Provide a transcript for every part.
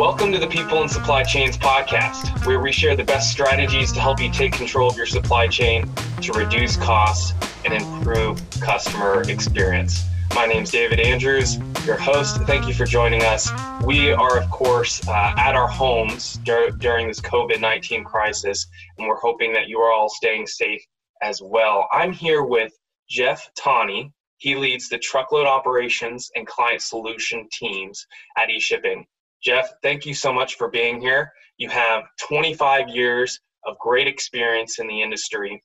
Welcome to the People and Supply Chains podcast, where we share the best strategies to help you take control of your supply chain to reduce costs and improve customer experience. My name is David Andrews, your host. Thank you for joining us. We are, of course, uh, at our homes dur- during this COVID 19 crisis, and we're hoping that you are all staying safe as well. I'm here with Jeff Tawney. He leads the truckload operations and client solution teams at eShipping. Jeff, thank you so much for being here. You have 25 years of great experience in the industry.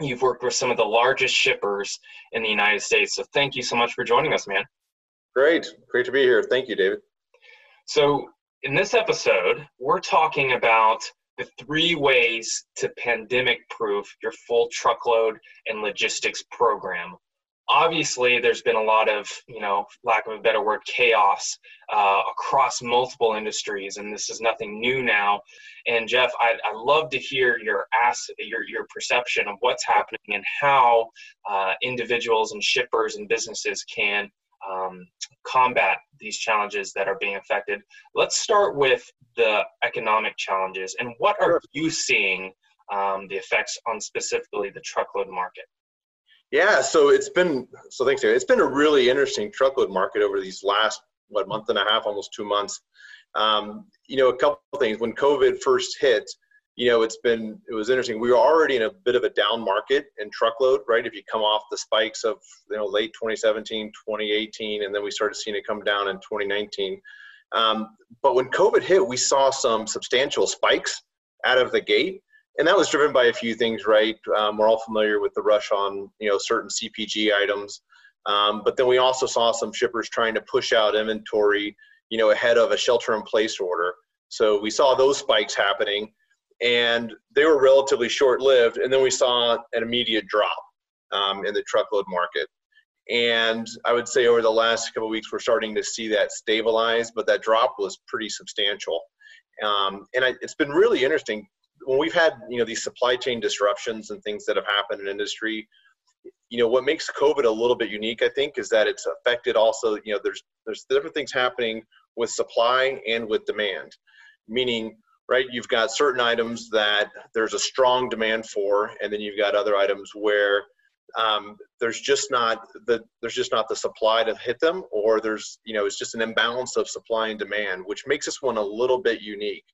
You've worked with some of the largest shippers in the United States. So thank you so much for joining us, man. Great. Great to be here. Thank you, David. So, in this episode, we're talking about the three ways to pandemic proof your full truckload and logistics program obviously there's been a lot of you know lack of a better word chaos uh, across multiple industries and this is nothing new now. And jeff I, I love to hear your ask your, your perception of what's happening and how uh, individuals and shippers and businesses can um, combat these challenges that are being affected. Let's start with the economic challenges and what are you seeing um, the effects on specifically the truckload market yeah, so it's been so thanks. It's been a really interesting truckload market over these last what month and a half, almost two months. Um, you know, a couple things. When COVID first hit, you know, it's been it was interesting. We were already in a bit of a down market in truckload, right? If you come off the spikes of you know late 2017, 2018, and then we started seeing it come down in 2019. Um, but when COVID hit, we saw some substantial spikes out of the gate and that was driven by a few things, right? Um, we're all familiar with the rush on you know certain CPG items, um, but then we also saw some shippers trying to push out inventory, you know, ahead of a shelter-in-place order. So we saw those spikes happening, and they were relatively short-lived. And then we saw an immediate drop um, in the truckload market. And I would say over the last couple weeks, we're starting to see that stabilize, but that drop was pretty substantial. Um, and I, it's been really interesting when we've had you know these supply chain disruptions and things that have happened in industry you know what makes covid a little bit unique i think is that it's affected also you know there's there's different things happening with supply and with demand. Meaning right you've got certain items that there's a strong demand for and then you've got other items where um, there's just not the there's just not the supply to hit them or there's you know it's just an imbalance of supply and demand which makes this one a little bit unique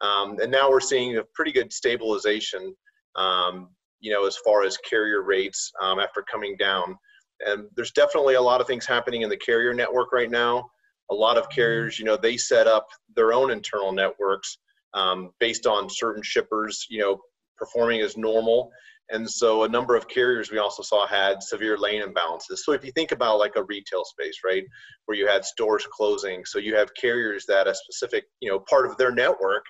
um, and now we're seeing a pretty good stabilization, um, you know, as far as carrier rates um, after coming down. And there's definitely a lot of things happening in the carrier network right now. A lot of carriers, you know, they set up their own internal networks um, based on certain shippers, you know, performing as normal. And so a number of carriers we also saw had severe lane imbalances. So if you think about like a retail space, right, where you had stores closing, so you have carriers that a specific, you know, part of their network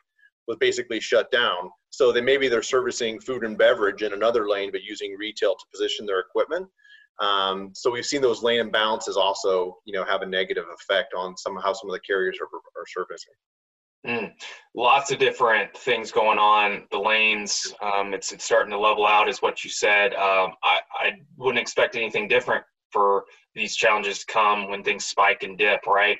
was basically shut down. So they maybe they're servicing food and beverage in another lane, but using retail to position their equipment. Um, so we've seen those lane imbalances also, you know, have a negative effect on some how some of the carriers are, are servicing. Mm. Lots of different things going on. The lanes, um, it's, it's starting to level out, is what you said. Um, I, I wouldn't expect anything different for these challenges to come when things spike and dip, right?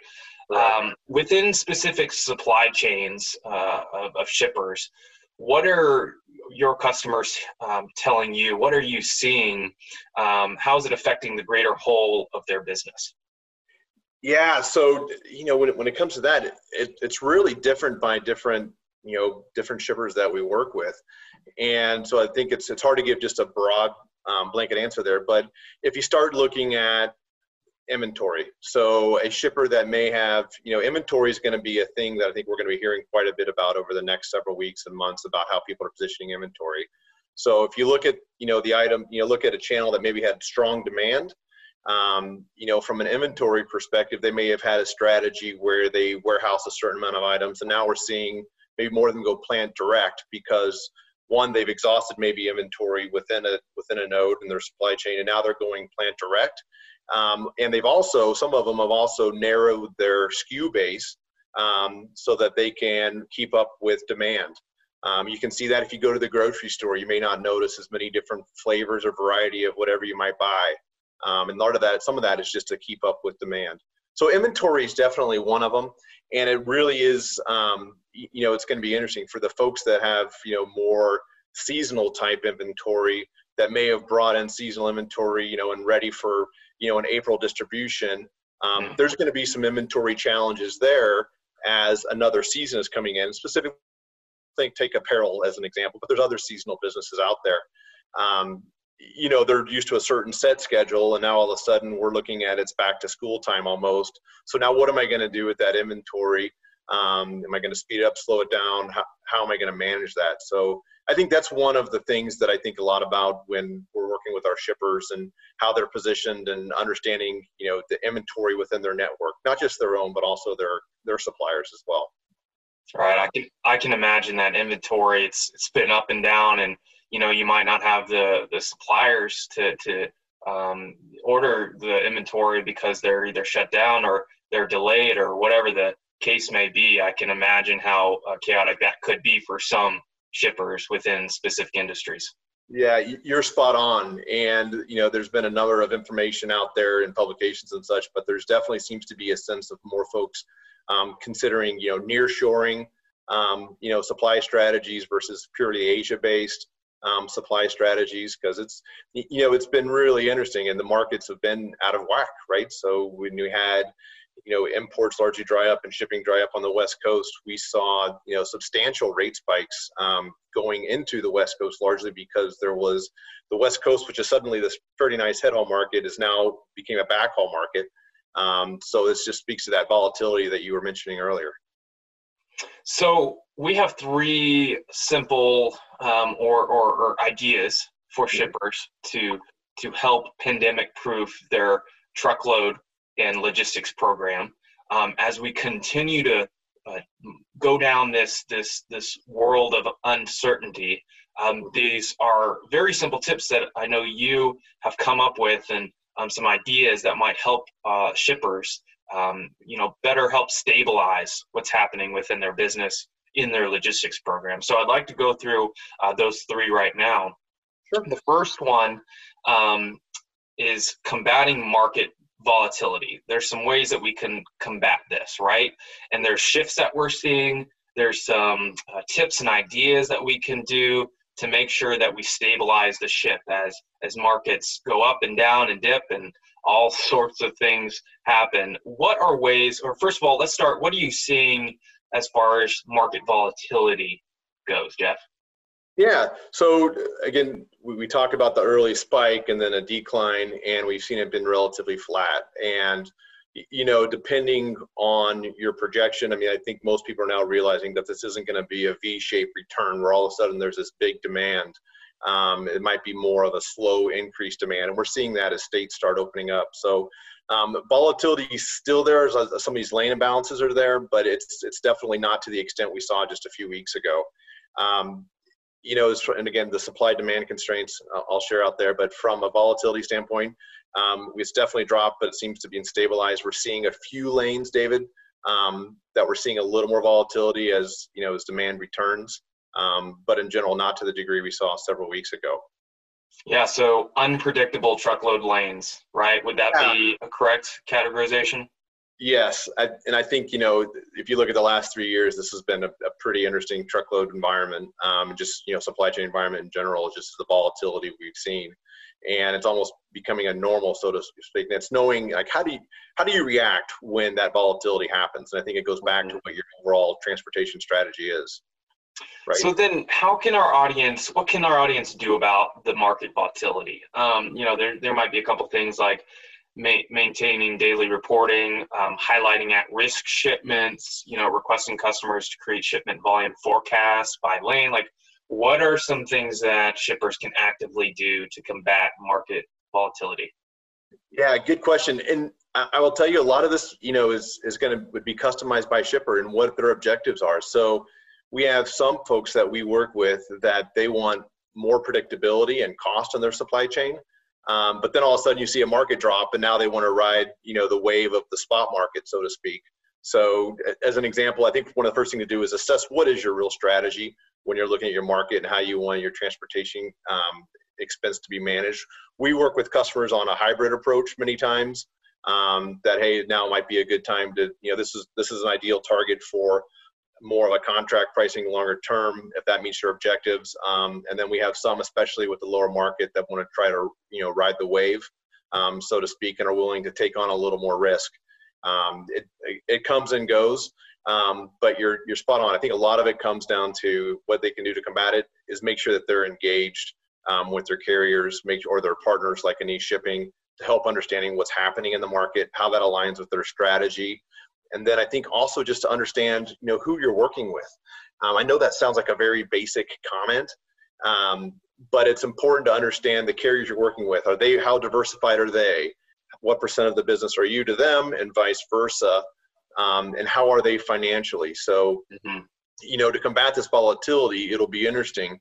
Um, within specific supply chains uh, of, of, shippers, what are your customers um, telling you? What are you seeing? Um, how is it affecting the greater whole of their business? Yeah, so you know when it, when it comes to that, it, it, it's really different by different you know different shippers that we work with, and so I think it's it's hard to give just a broad um, blanket answer there. But if you start looking at inventory. So a shipper that may have, you know, inventory is going to be a thing that I think we're going to be hearing quite a bit about over the next several weeks and months about how people are positioning inventory. So if you look at, you know, the item, you know, look at a channel that maybe had strong demand, um, you know, from an inventory perspective, they may have had a strategy where they warehouse a certain amount of items, and now we're seeing maybe more of them go plant direct because one, they've exhausted maybe inventory within a within a node in their supply chain, and now they're going plant direct. Um, and they've also, some of them have also narrowed their SKU base um, so that they can keep up with demand. Um, you can see that if you go to the grocery store, you may not notice as many different flavors or variety of whatever you might buy. Um, and a lot of that, some of that is just to keep up with demand. So inventory is definitely one of them, and it really is. Um, you know, it's going to be interesting for the folks that have you know more seasonal type inventory that may have brought in seasonal inventory, you know, and ready for you know an April distribution. Um, mm. There's going to be some inventory challenges there as another season is coming in. Specifically, think take apparel as an example, but there's other seasonal businesses out there. Um, you know they're used to a certain set schedule and now all of a sudden we're looking at it's back to school time almost so now what am i going to do with that inventory um, am i going to speed it up slow it down? How, how am i going to manage that? So i think that's one of the things that i think a lot about when we're working with our shippers and how they're positioned and understanding you know the inventory within their network not just their own but also their their suppliers as well. Right i can i can imagine that inventory it's it's been up and down and you know you might not have the the suppliers to to um, order the inventory because they're either shut down or they're delayed or whatever the case may be. I can imagine how uh, chaotic that could be for some shippers within specific industries. Yeah, you're spot on. And, you know, there's been a number of information out there in publications and such, but there's definitely seems to be a sense of more folks um, considering, you know, near shoring, um, you know, supply strategies versus purely Asia based um, supply strategies because it's you know it's been really interesting and the markets have been out of whack right so when we had you know imports largely dry up and shipping dry up on the west coast we saw you know substantial rate spikes um, going into the west coast largely because there was the west coast which is suddenly this pretty nice head haul market is now became a backhaul market. Um, so this just speaks to that volatility that you were mentioning earlier. So we have three simple um, or, or, or, ideas for mm-hmm. shippers to to help pandemic proof their truckload and logistics program um, as we continue to uh, go down this this this world of uncertainty. Um, these are very simple tips that I know you have come up with and um, some ideas that might help uh, shippers um, you know, better help stabilize what's happening within their business in their logistics program. So I'd like to go through uh, those three right now. Sure. The first one um, is combating market volatility. There's some ways that we can combat this, right? And there's shifts that we're seeing. There's some uh, tips and ideas that we can do to make sure that we stabilize the ship as as markets go up and down and dip and all sorts of things happen. What are ways, or first of all, let's start. What are you seeing as far as market volatility goes, Jeff? Yeah. So again, we, we talked about the early spike and then a decline, and we've seen it been relatively flat. And you know, depending on your projection, I mean, I think most people are now realizing that this isn't going to be a V-shaped return where all of a sudden there's this big demand um, it might be more of a slow increased demand. And we're seeing that as states start opening up. So um, volatility is still there some of these lane imbalances are there, but it's it's definitely not to the extent we saw just a few weeks ago. Um, you know, and again, the supply demand constraints I'll share out there, but from a volatility standpoint, um, it's definitely dropped, but it seems to be stabilized. We're seeing a few lanes, David, um, that we're seeing a little more volatility as you know as demand returns um, but in general, not to the degree we saw several weeks ago. Yeah, so unpredictable truckload lanes, right? Would that yeah. be a correct categorization? Yes, I, and I think you know if you look at the last three years, this has been a, a pretty interesting truckload environment, um, just you know supply chain environment in general, just the volatility we've seen, and it's almost becoming a normal, so to speak. And it's knowing like how do you how do you react when that volatility happens, and I think it goes back mm-hmm. to what your overall transportation strategy is. Right. So then, how can our audience? What can our audience do about the market volatility? Um, you know, there there might be a couple things like ma- maintaining daily reporting, um, highlighting at-risk shipments. You know, requesting customers to create shipment volume forecasts by lane. Like, what are some things that shippers can actively do to combat market volatility? Yeah, good question. And I will tell you, a lot of this, you know, is is going to would be customized by shipper and what their objectives are. So we have some folks that we work with that they want more predictability and cost on their supply chain. Um, but then all of a sudden you see a market drop and now they want to ride, you know, the wave of the spot market, so to speak. So as an example, I think one of the first things to do is assess what is your real strategy when you're looking at your market and how you want your transportation um, expense to be managed. We work with customers on a hybrid approach many times. um, that hey now might be a good time to you know this is this is an ideal target for more of a contract pricing longer term if that meets your objectives. Um, and then we have some especially with the lower market that want to try to you know ride the wave um, so to speak and are willing to take on a little more risk. Um, it, it comes and goes um, but you're you're spot on. I think a lot of it comes down to what they can do to combat it is make sure that they're engaged um, with their carriers make or their partners like an eShipping to help understanding what's happening in the market how that aligns with their strategy and then I think also just to understand, you know, who you're working with. Um, I know that sounds like a very basic comment, um, but it's important to understand the carriers you're working with. Are they how diversified are they? What percent of the business are you to them, and vice versa? Um, and how are they financially? So, mm-hmm. you know, to combat this volatility, it'll be interesting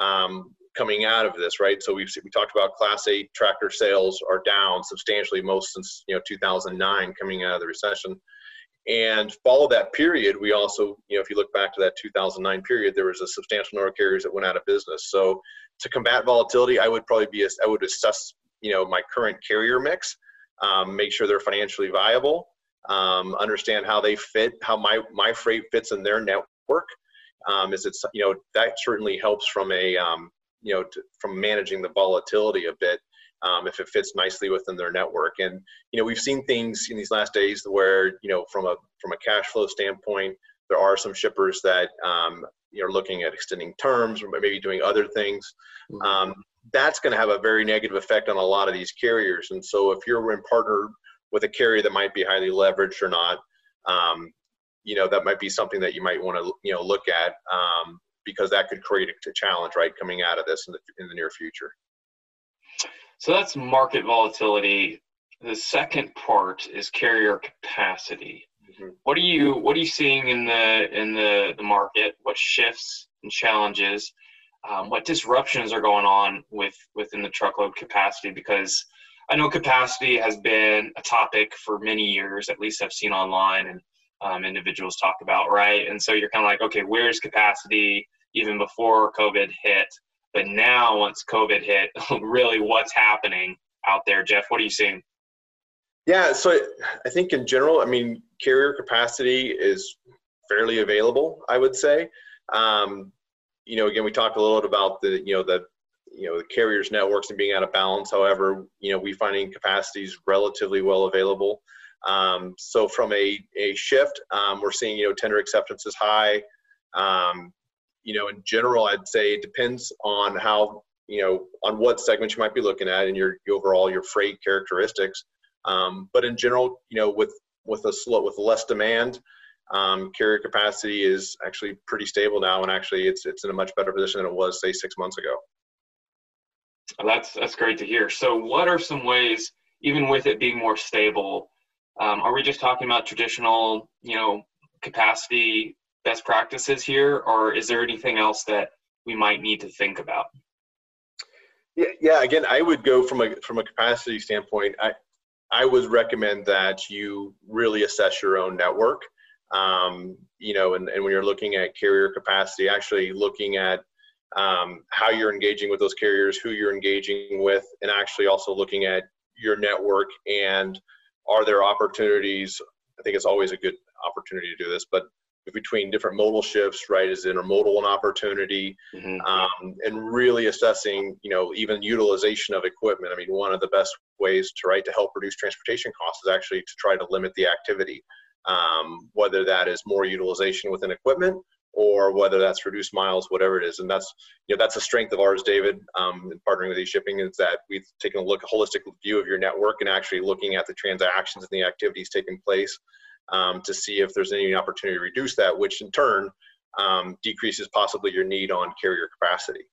um, coming out of this, right? So we've we talked about Class A tractor sales are down substantially, most since you know 2009, coming out of the recession and follow that period we also you know if you look back to that 2009 period there was a substantial number of carriers that went out of business. So to combat volatility i would probably be i would assess you know my current carrier mix um, make sure they're financially viable um, understand how they fit how my my freight fits in their network. Um, is it's you know that certainly helps from a um, you know to, from managing the volatility a bit um, if it fits nicely within their network. And you know, we've seen things in these last days where you know, from a from a cash flow standpoint, there are some shippers that um, you know, looking at extending terms or maybe doing other things. Mm-hmm. Um, that's going to have a very negative effect on a lot of these carriers. And so, if you're in partner with a carrier that might be highly leveraged or not, um, you know, that might be something that you might want to you know look at um, because that could create a challenge, right, coming out of this in the in the near future. So that's market volatility. The second part is carrier capacity. Mm-hmm. What are you what are you seeing in the in the, the market? What shifts and challenges? Um, what disruptions are going on with within the truckload capacity? Because I know capacity has been a topic for many years. At least I've seen online and um, individuals talk about right. And so you're kind of like, okay, where's capacity? Even before COVID hit, but now, once COVID hit, really what's happening out there, Jeff? What are you seeing? Yeah, so I think in general, I mean, carrier capacity is fairly available, I would say. Um, you know, again, we talked a little bit about the, you know, the, you know, the carriers networks and being out of balance. However, you know, we finding capacities relatively well available. Um, so from a, a shift, um, we're seeing, you know, tender acceptance is high. Um, you know, in general, I'd say it depends on how, you know, on what segment you might be looking at and your, your overall your freight characteristics. Um, but in general, you know, with with a slow with less demand, um, carrier capacity is actually pretty stable now, and actually it's it's in a much better position than it was say six months ago. That's that's great to hear. So, what are some ways, even with it being more stable, um, are we just talking about traditional, you know, capacity best practices here, or is there anything else that we might need to think about? Yeah, yeah. Again, I would go from a from a capacity standpoint. I I would recommend that you really assess your own network. Um, you know, and, and when you're looking at carrier capacity, actually looking at um, how you're engaging with those carriers, who you're engaging with, and actually also looking at your network and are there opportunities? I think it's always a good opportunity to do this, but between different modal shifts, right? Is intermodal an opportunity? Mm-hmm. Um, and really assessing, you know, even utilization of equipment. I mean, one of the best ways to right to help reduce transportation costs is actually to try to limit the activity, um, whether that is more utilization within equipment or whether that's reduced miles, whatever it is. And that's, you know, that's a strength of ours, David, um, in partnering with eShipping is that we've taken a look, a holistic view of your network and actually looking at the transactions and the activities taking place um, to see if there's any opportunity to reduce that, which in turn um, decreases possibly your need on carrier capacity.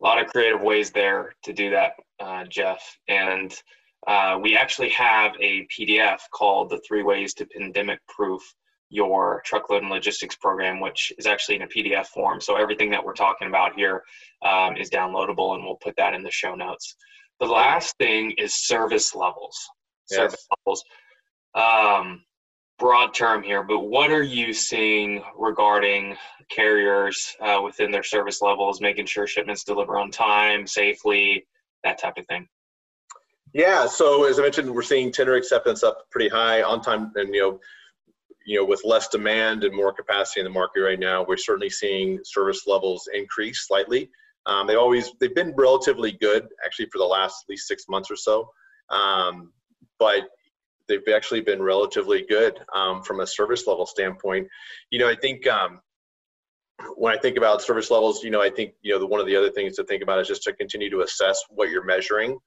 A lot of creative ways there to do that, uh, Jeff. And uh, we actually have a PDF called The Three Ways to Pandemic Proof Your Truckload and Logistics Program, which is actually in a PDF form. So everything that we're talking about here um, is downloadable, and we'll put that in the show notes. The last thing is service levels. Yes. Service levels um, broad term here, but what are you seeing regarding carriers uh, within their service levels, making sure shipments deliver on time, safely, that type of thing? Yeah, so as I mentioned, we're seeing tender acceptance up pretty high on time, and you know, you know, with less demand and more capacity in the market right now, we're certainly seeing service levels increase slightly. Um, they always they've been relatively good actually for the last at least six months or so, um, but they've actually been relatively good um, from a service level standpoint. You know, I think um, when I think about service levels, you know, I think you know the, one of the other things to think about is just to continue to assess what you're measuring.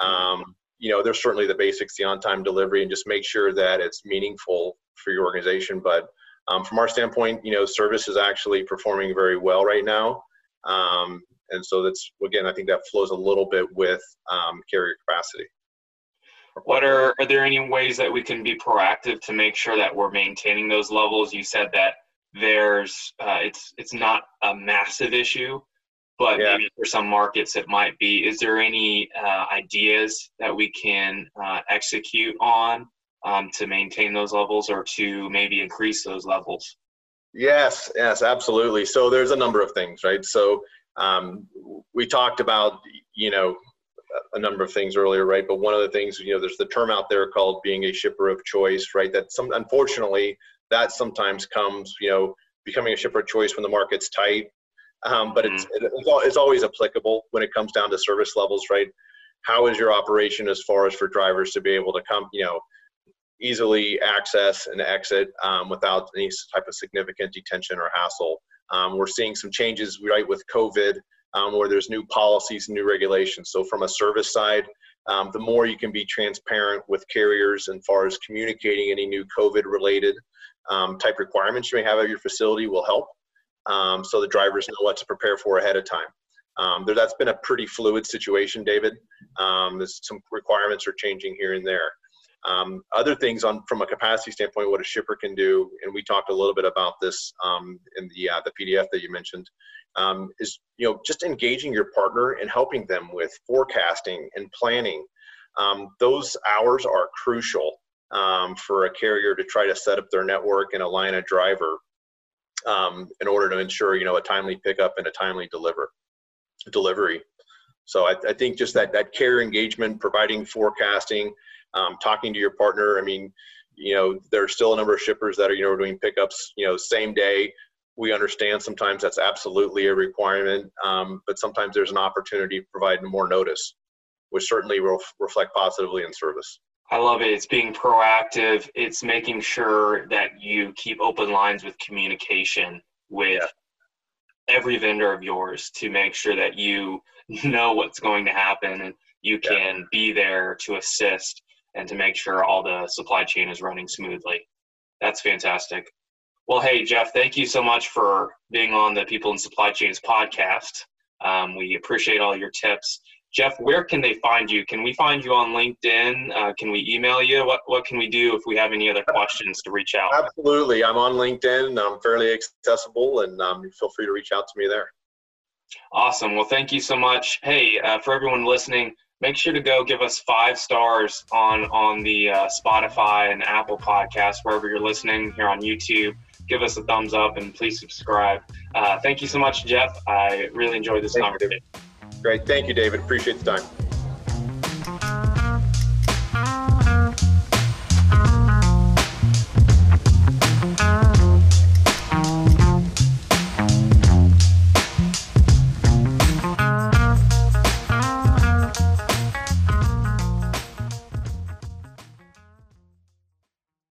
Um, you know, there's certainly the basics, the on-time delivery, and just make sure that it's meaningful for your organization. But um, from our standpoint, you know, service is actually performing very well right now. Um, and so that's again, I think that flows a little bit with um, carrier capacity. What are are there any ways that we can be proactive to make sure that we're maintaining those levels? You said that there's uh, it's it's not a massive issue, but yeah. maybe for some markets it might be. Is there any uh, ideas that we can uh, execute on um, to maintain those levels or to maybe increase those levels? Yes, yes, absolutely. So there's a number of things, right? So um, we talked about, you know, a number of things earlier, right? But one of the things, you know, there's the term out there called being a shipper of choice, right? That some, unfortunately, that sometimes comes, you know, becoming a shipper of choice when the market's tight. Um, but it's, mm-hmm. it's, it's always applicable when it comes down to service levels, right? How is your operation as far as for drivers to be able to come, you know, easily access and exit um, without any type of significant detention or hassle? Um, we're seeing some changes, right, with COVID, um, where there's new policies and new regulations. So from a service side, um, the more you can be transparent with carriers as far as communicating any new COVID related um, type requirements you may have at your facility will help. Um, so the drivers know what to prepare for ahead of time. Um, there, that's been a pretty fluid situation, David. Um, some requirements are changing here and there. Um, other things on from a capacity standpoint, what a shipper can do, and we talked a little bit about this in the uh, the PDF that you mentioned, um, is you know just engaging your partner and helping them with forecasting and planning. those hours are crucial um, for a carrier to try to set up their network and align a driver um, in order to ensure you know a timely pickup and a timely deliver delivery. So I, I think just that that carrier engagement, providing forecasting, um, talking to your partner. I mean, you know, there's still a number of shippers that are you know doing pickups you know same day. We understand sometimes that's absolutely a requirement, um, but sometimes there's an opportunity to provide more notice, which certainly will reflect positively in service. I love it. It's being proactive. It's making sure that you keep open lines with communication with yeah. every vendor of yours to make sure that you know what's going to happen and you can yeah. be there to assist and to make sure all the supply chain is running smoothly. That's fantastic. Well, hey, Jeff, thank you so much for being on the People in Supply Chains podcast. Um, we appreciate all your tips. Jeff, where can they find you? Can we find you on LinkedIn? Uh, can we email you? What What can we do if we have any other questions to reach out? Absolutely, I'm on LinkedIn. I'm fairly accessible, and um, feel free to reach out to me there. Awesome. Well, thank you so much. Hey, uh, for everyone listening, make sure to go give us five stars on on the uh, Spotify and Apple podcast wherever you're listening here on YouTube. Give us a thumbs up and please subscribe. Uh, thank you so much, Jeff. I really enjoyed this Thank conversation. You. Great. Thank you, David. Appreciate the time.